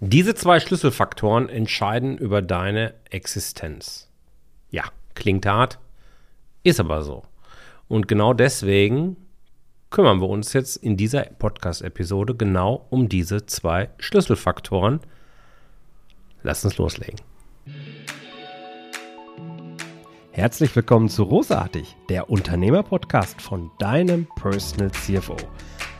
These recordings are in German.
Diese zwei Schlüsselfaktoren entscheiden über deine Existenz. Ja, klingt hart, ist aber so. Und genau deswegen kümmern wir uns jetzt in dieser Podcast-Episode genau um diese zwei Schlüsselfaktoren. Lass uns loslegen. Herzlich willkommen zu Rosartig, der Unternehmer-Podcast von deinem Personal CFO.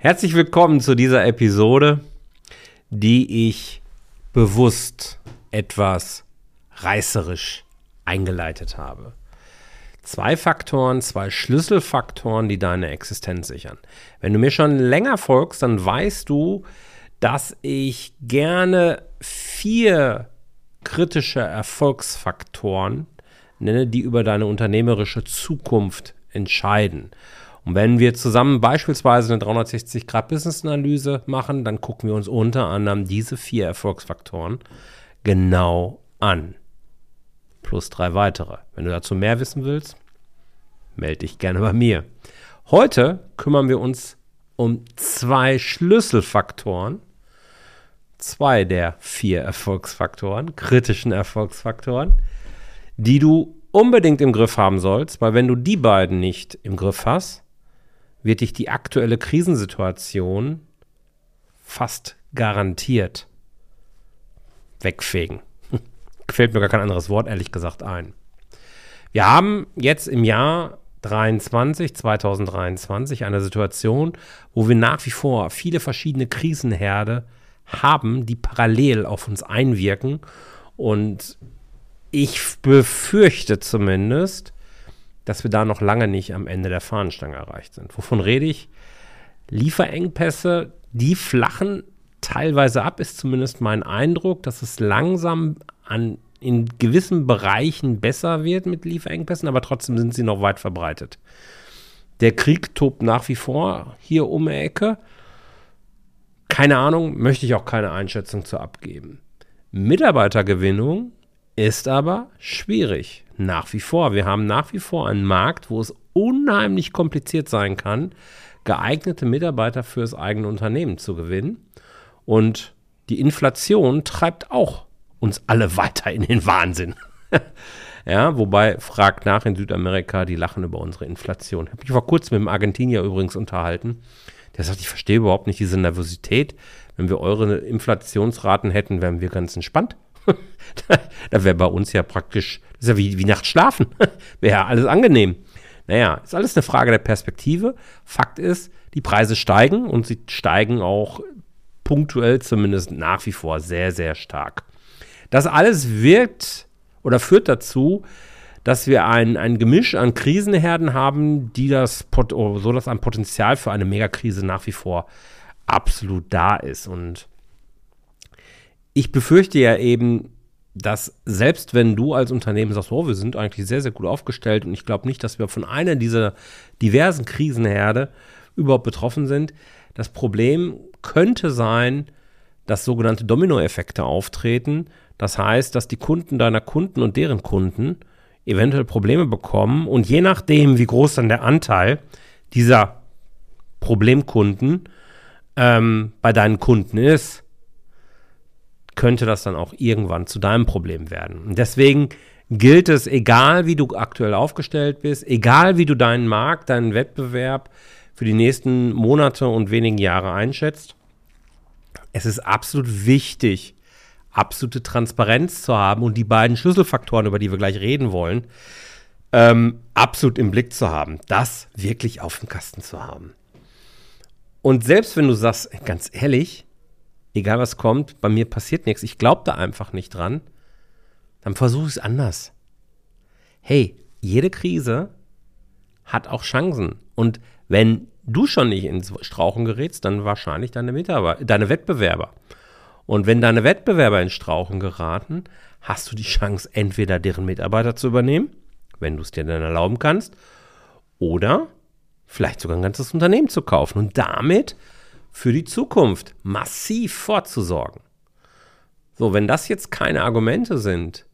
Herzlich willkommen zu dieser Episode, die ich bewusst etwas reißerisch eingeleitet habe. Zwei Faktoren, zwei Schlüsselfaktoren, die deine Existenz sichern. Wenn du mir schon länger folgst, dann weißt du, dass ich gerne vier kritische Erfolgsfaktoren nenne, die über deine unternehmerische Zukunft entscheiden. Und wenn wir zusammen beispielsweise eine 360-Grad-Business-Analyse machen, dann gucken wir uns unter anderem diese vier Erfolgsfaktoren genau an. Plus drei weitere. Wenn du dazu mehr wissen willst, melde dich gerne bei mir. Heute kümmern wir uns um zwei Schlüsselfaktoren, zwei der vier Erfolgsfaktoren, kritischen Erfolgsfaktoren, die du unbedingt im Griff haben sollst, weil wenn du die beiden nicht im Griff hast, wird dich die aktuelle Krisensituation fast garantiert wegfegen. Fällt mir gar kein anderes Wort, ehrlich gesagt, ein. Wir haben jetzt im Jahr 23, 2023 eine Situation, wo wir nach wie vor viele verschiedene Krisenherde haben, die parallel auf uns einwirken. Und ich befürchte zumindest, dass wir da noch lange nicht am Ende der Fahnenstange erreicht sind. Wovon rede ich? Lieferengpässe, die flachen teilweise ab, ist zumindest mein Eindruck, dass es langsam an, in gewissen Bereichen besser wird mit Lieferengpässen, aber trotzdem sind sie noch weit verbreitet. Der Krieg tobt nach wie vor hier um die Ecke. Keine Ahnung, möchte ich auch keine Einschätzung zu abgeben. Mitarbeitergewinnung ist aber schwierig nach wie vor. Wir haben nach wie vor einen Markt, wo es unheimlich kompliziert sein kann, geeignete Mitarbeiter fürs eigene Unternehmen zu gewinnen. Und die Inflation treibt auch uns alle weiter in den Wahnsinn. ja, wobei fragt nach in Südamerika, die lachen über unsere Inflation. Ich habe mich vor kurzem mit dem Argentinier übrigens unterhalten. Der sagt, ich verstehe überhaupt nicht diese Nervosität. Wenn wir eure Inflationsraten hätten, wären wir ganz entspannt. Da wäre bei uns ja praktisch, das ist ja wie, wie nachts schlafen. wäre ja alles angenehm. Naja, ist alles eine Frage der Perspektive. Fakt ist, die Preise steigen und sie steigen auch punktuell zumindest nach wie vor sehr, sehr stark. Das alles wirkt oder führt dazu, dass wir ein, ein Gemisch an Krisenherden haben, die das, so dass ein Potenzial für eine Megakrise nach wie vor absolut da ist. Und ich befürchte ja eben, dass selbst wenn du als Unternehmen sagst, oh, wir sind eigentlich sehr, sehr gut aufgestellt und ich glaube nicht, dass wir von einer dieser diversen Krisenherde überhaupt betroffen sind, das Problem könnte sein, dass sogenannte Dominoeffekte auftreten. Das heißt, dass die Kunden deiner Kunden und deren Kunden eventuell Probleme bekommen und je nachdem, wie groß dann der Anteil dieser Problemkunden ähm, bei deinen Kunden ist, könnte das dann auch irgendwann zu deinem Problem werden. Und deswegen gilt es, egal wie du aktuell aufgestellt bist, egal wie du deinen Markt, deinen Wettbewerb für die nächsten Monate und wenigen Jahre einschätzt, es ist absolut wichtig, absolute Transparenz zu haben und die beiden Schlüsselfaktoren, über die wir gleich reden wollen, ähm, absolut im Blick zu haben, das wirklich auf dem Kasten zu haben. Und selbst wenn du sagst, ganz ehrlich, egal was kommt, bei mir passiert nichts, ich glaube da einfach nicht dran, dann versuche ich es anders. Hey, jede Krise hat auch Chancen. Und wenn du schon nicht ins Strauchen gerätst, dann wahrscheinlich deine Mitarbeiter, deine Wettbewerber. Und wenn deine Wettbewerber in Strauchen geraten, hast du die Chance, entweder deren Mitarbeiter zu übernehmen, wenn du es dir dann erlauben kannst, oder vielleicht sogar ein ganzes Unternehmen zu kaufen und damit für die Zukunft massiv vorzusorgen. So, wenn das jetzt keine Argumente sind,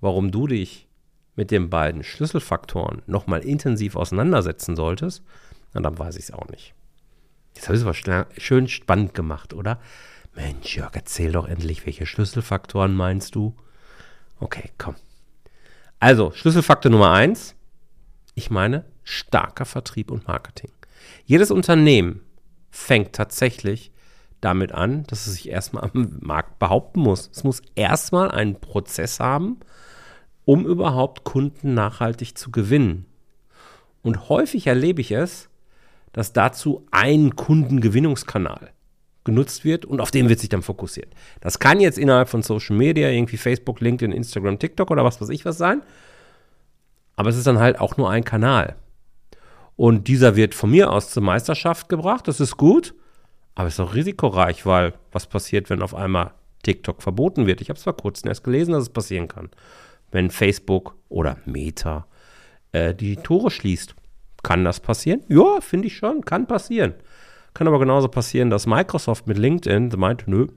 warum du dich mit den beiden Schlüsselfaktoren nochmal intensiv auseinandersetzen solltest, dann weiß ich es auch nicht. Jetzt habe ich es aber schön spannend gemacht, oder? Mensch, Jörg, erzähl doch endlich, welche Schlüsselfaktoren meinst du? Okay, komm. Also, Schlüsselfaktor Nummer eins. Ich meine, starker Vertrieb und Marketing. Jedes Unternehmen fängt tatsächlich damit an, dass es sich erstmal am Markt behaupten muss. Es muss erstmal einen Prozess haben, um überhaupt Kunden nachhaltig zu gewinnen. Und häufig erlebe ich es, dass dazu ein Kundengewinnungskanal genutzt wird und auf den wird sich dann fokussiert. Das kann jetzt innerhalb von Social Media, irgendwie Facebook, LinkedIn, Instagram, TikTok oder was weiß ich was sein. Aber es ist dann halt auch nur ein Kanal. Und dieser wird von mir aus zur Meisterschaft gebracht. Das ist gut, aber es ist auch risikoreich, weil was passiert, wenn auf einmal TikTok verboten wird? Ich habe es vor kurzem erst gelesen, dass es passieren kann. Wenn Facebook oder Meta äh, die Tore schließt. Kann das passieren? Ja, finde ich schon, kann passieren. Kann aber genauso passieren, dass Microsoft mit LinkedIn meint, nö,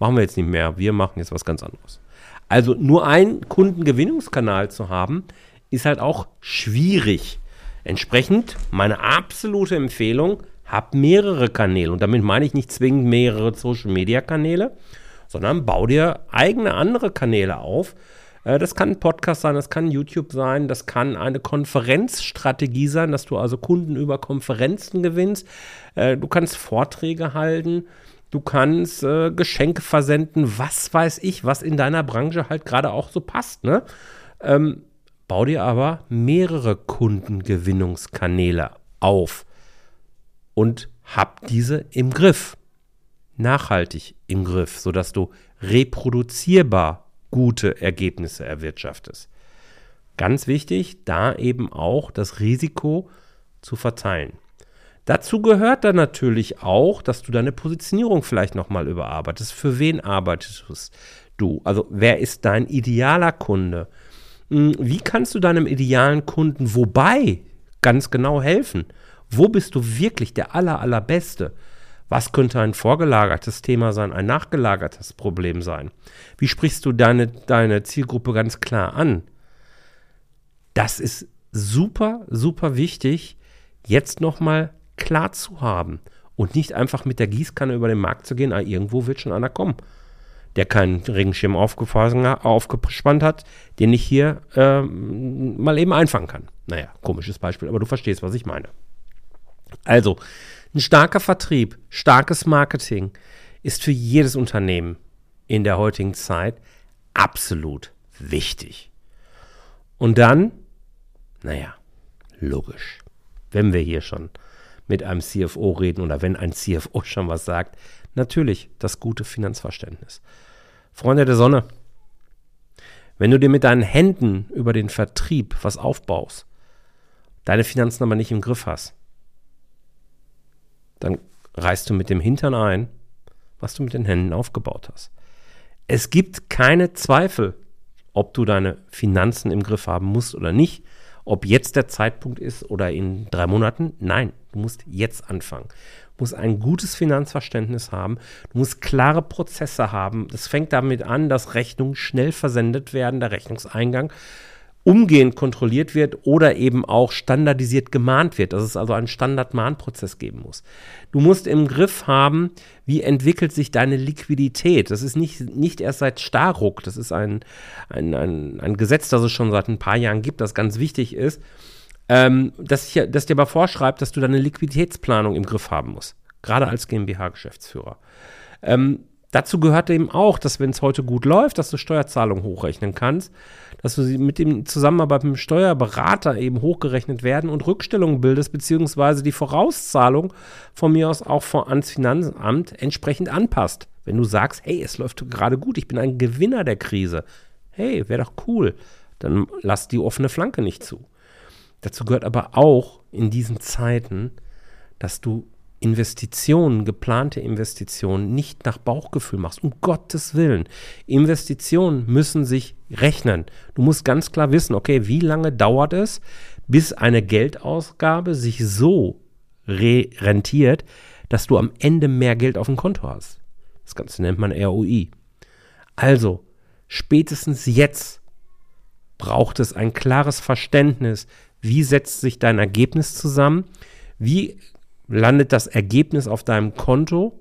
machen wir jetzt nicht mehr, wir machen jetzt was ganz anderes. Also nur einen Kundengewinnungskanal zu haben, ist halt auch schwierig. Entsprechend meine absolute Empfehlung, hab mehrere Kanäle. Und damit meine ich nicht zwingend mehrere Social-Media-Kanäle, sondern bau dir eigene andere Kanäle auf, äh, das kann ein Podcast sein, das kann YouTube sein, das kann eine Konferenzstrategie sein, dass du also Kunden über Konferenzen gewinnst. Äh, du kannst Vorträge halten, du kannst äh, Geschenke versenden, was weiß ich, was in deiner Branche halt gerade auch so passt. Ne? Ähm, bau dir aber mehrere Kundengewinnungskanäle auf und hab diese im Griff. Nachhaltig im Griff, sodass du reproduzierbar gute Ergebnisse erwirtschaftest. Ganz wichtig, da eben auch das Risiko zu verteilen. Dazu gehört dann natürlich auch, dass du deine Positionierung vielleicht nochmal überarbeitest. Für wen arbeitest du? Also wer ist dein idealer Kunde? Hm, wie kannst du deinem idealen Kunden wobei ganz genau helfen? Wo bist du wirklich der aller, allerbeste? Was könnte ein vorgelagertes Thema sein, ein nachgelagertes Problem sein? Wie sprichst du deine, deine Zielgruppe ganz klar an? Das ist super, super wichtig, jetzt nochmal klar zu haben und nicht einfach mit der Gießkanne über den Markt zu gehen, ah, irgendwo wird schon einer kommen, der keinen Regenschirm aufgespannt hat, den ich hier äh, mal eben einfangen kann. Naja, komisches Beispiel, aber du verstehst, was ich meine. Also, ein starker Vertrieb, starkes Marketing ist für jedes Unternehmen in der heutigen Zeit absolut wichtig. Und dann, naja, logisch, wenn wir hier schon mit einem CFO reden oder wenn ein CFO schon was sagt, natürlich das gute Finanzverständnis. Freunde der Sonne, wenn du dir mit deinen Händen über den Vertrieb was aufbaust, deine Finanzen aber nicht im Griff hast, dann reißt du mit dem Hintern ein, was du mit den Händen aufgebaut hast. Es gibt keine Zweifel, ob du deine Finanzen im Griff haben musst oder nicht, ob jetzt der Zeitpunkt ist oder in drei Monaten. Nein, du musst jetzt anfangen. Du musst ein gutes Finanzverständnis haben. Du musst klare Prozesse haben. Das fängt damit an, dass Rechnungen schnell versendet werden, der Rechnungseingang umgehend kontrolliert wird oder eben auch standardisiert gemahnt wird, dass es also einen Standard-Mahnprozess geben muss. Du musst im Griff haben, wie entwickelt sich deine Liquidität. Das ist nicht, nicht erst seit Starruck, das ist ein, ein, ein, ein Gesetz, das es schon seit ein paar Jahren gibt, das ganz wichtig ist, ähm, das, hier, das dir aber vorschreibt, dass du deine Liquiditätsplanung im Griff haben musst, gerade als GmbH-Geschäftsführer. Ähm, dazu gehört eben auch, dass wenn es heute gut läuft, dass du Steuerzahlungen hochrechnen kannst dass du sie mit dem Zusammenarbeit mit dem Steuerberater eben hochgerechnet werden und Rückstellungen bildest, beziehungsweise die Vorauszahlung von mir aus auch ans Finanzamt entsprechend anpasst. Wenn du sagst, hey, es läuft gerade gut, ich bin ein Gewinner der Krise, hey, wäre doch cool, dann lass die offene Flanke nicht zu. Dazu gehört aber auch in diesen Zeiten, dass du Investitionen, geplante Investitionen nicht nach Bauchgefühl machst. Um Gottes Willen. Investitionen müssen sich rechnen. Du musst ganz klar wissen, okay, wie lange dauert es, bis eine Geldausgabe sich so rentiert, dass du am Ende mehr Geld auf dem Konto hast. Das Ganze nennt man ROI. Also, spätestens jetzt braucht es ein klares Verständnis, wie setzt sich dein Ergebnis zusammen, wie landet das Ergebnis auf deinem Konto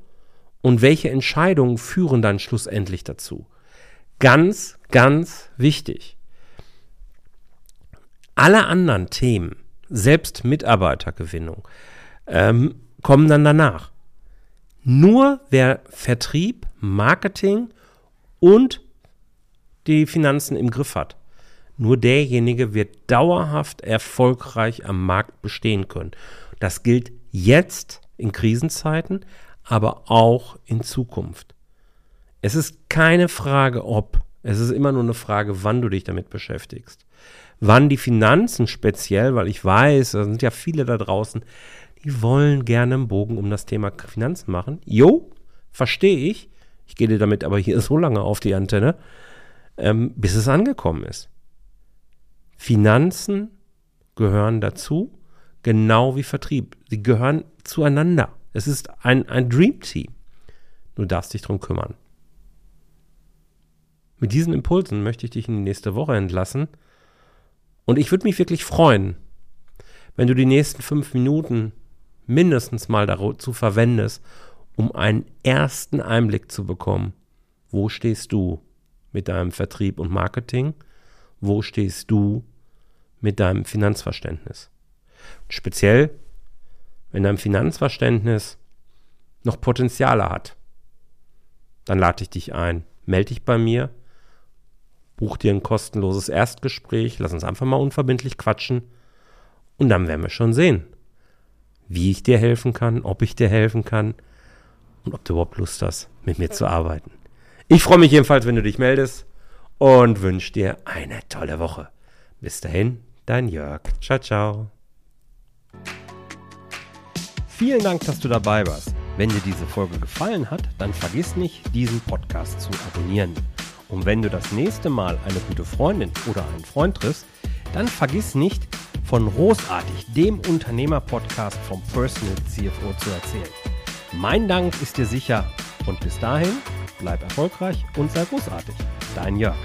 und welche Entscheidungen führen dann schlussendlich dazu. Ganz, ganz wichtig. Alle anderen Themen, selbst Mitarbeitergewinnung, ähm, kommen dann danach. Nur wer Vertrieb, Marketing und die Finanzen im Griff hat, nur derjenige wird dauerhaft erfolgreich am Markt bestehen können. Das gilt jetzt in Krisenzeiten, aber auch in Zukunft. Es ist keine Frage, ob, es ist immer nur eine Frage, wann du dich damit beschäftigst. Wann die Finanzen speziell, weil ich weiß, da sind ja viele da draußen, die wollen gerne einen Bogen um das Thema Finanzen machen. Jo, verstehe ich. Ich gehe dir damit aber hier so lange auf die Antenne, ähm, bis es angekommen ist. Finanzen gehören dazu genau wie Vertrieb. Sie gehören zueinander. Es ist ein, ein Dream Team. Du darfst dich darum kümmern. Mit diesen Impulsen möchte ich dich in die nächste Woche entlassen. Und ich würde mich wirklich freuen, wenn du die nächsten fünf Minuten mindestens mal dazu verwendest, um einen ersten Einblick zu bekommen. Wo stehst du mit deinem Vertrieb und Marketing? Wo stehst du mit deinem Finanzverständnis? Speziell, wenn dein Finanzverständnis noch Potenziale hat, dann lade ich dich ein. Melde dich bei mir, buch dir ein kostenloses Erstgespräch, lass uns einfach mal unverbindlich quatschen und dann werden wir schon sehen, wie ich dir helfen kann, ob ich dir helfen kann und ob du überhaupt Lust hast, mit mir zu arbeiten. Ich freue mich jedenfalls, wenn du dich meldest und wünsche dir eine tolle Woche. Bis dahin, dein Jörg. Ciao, ciao. Vielen Dank, dass du dabei warst. Wenn dir diese Folge gefallen hat, dann vergiss nicht, diesen Podcast zu abonnieren. Und wenn du das nächste Mal eine gute Freundin oder einen Freund triffst, dann vergiss nicht, von Großartig, dem Unternehmer-Podcast vom Personal CFO zu erzählen. Mein Dank ist dir sicher und bis dahin bleib erfolgreich und sei großartig. Dein Jörg.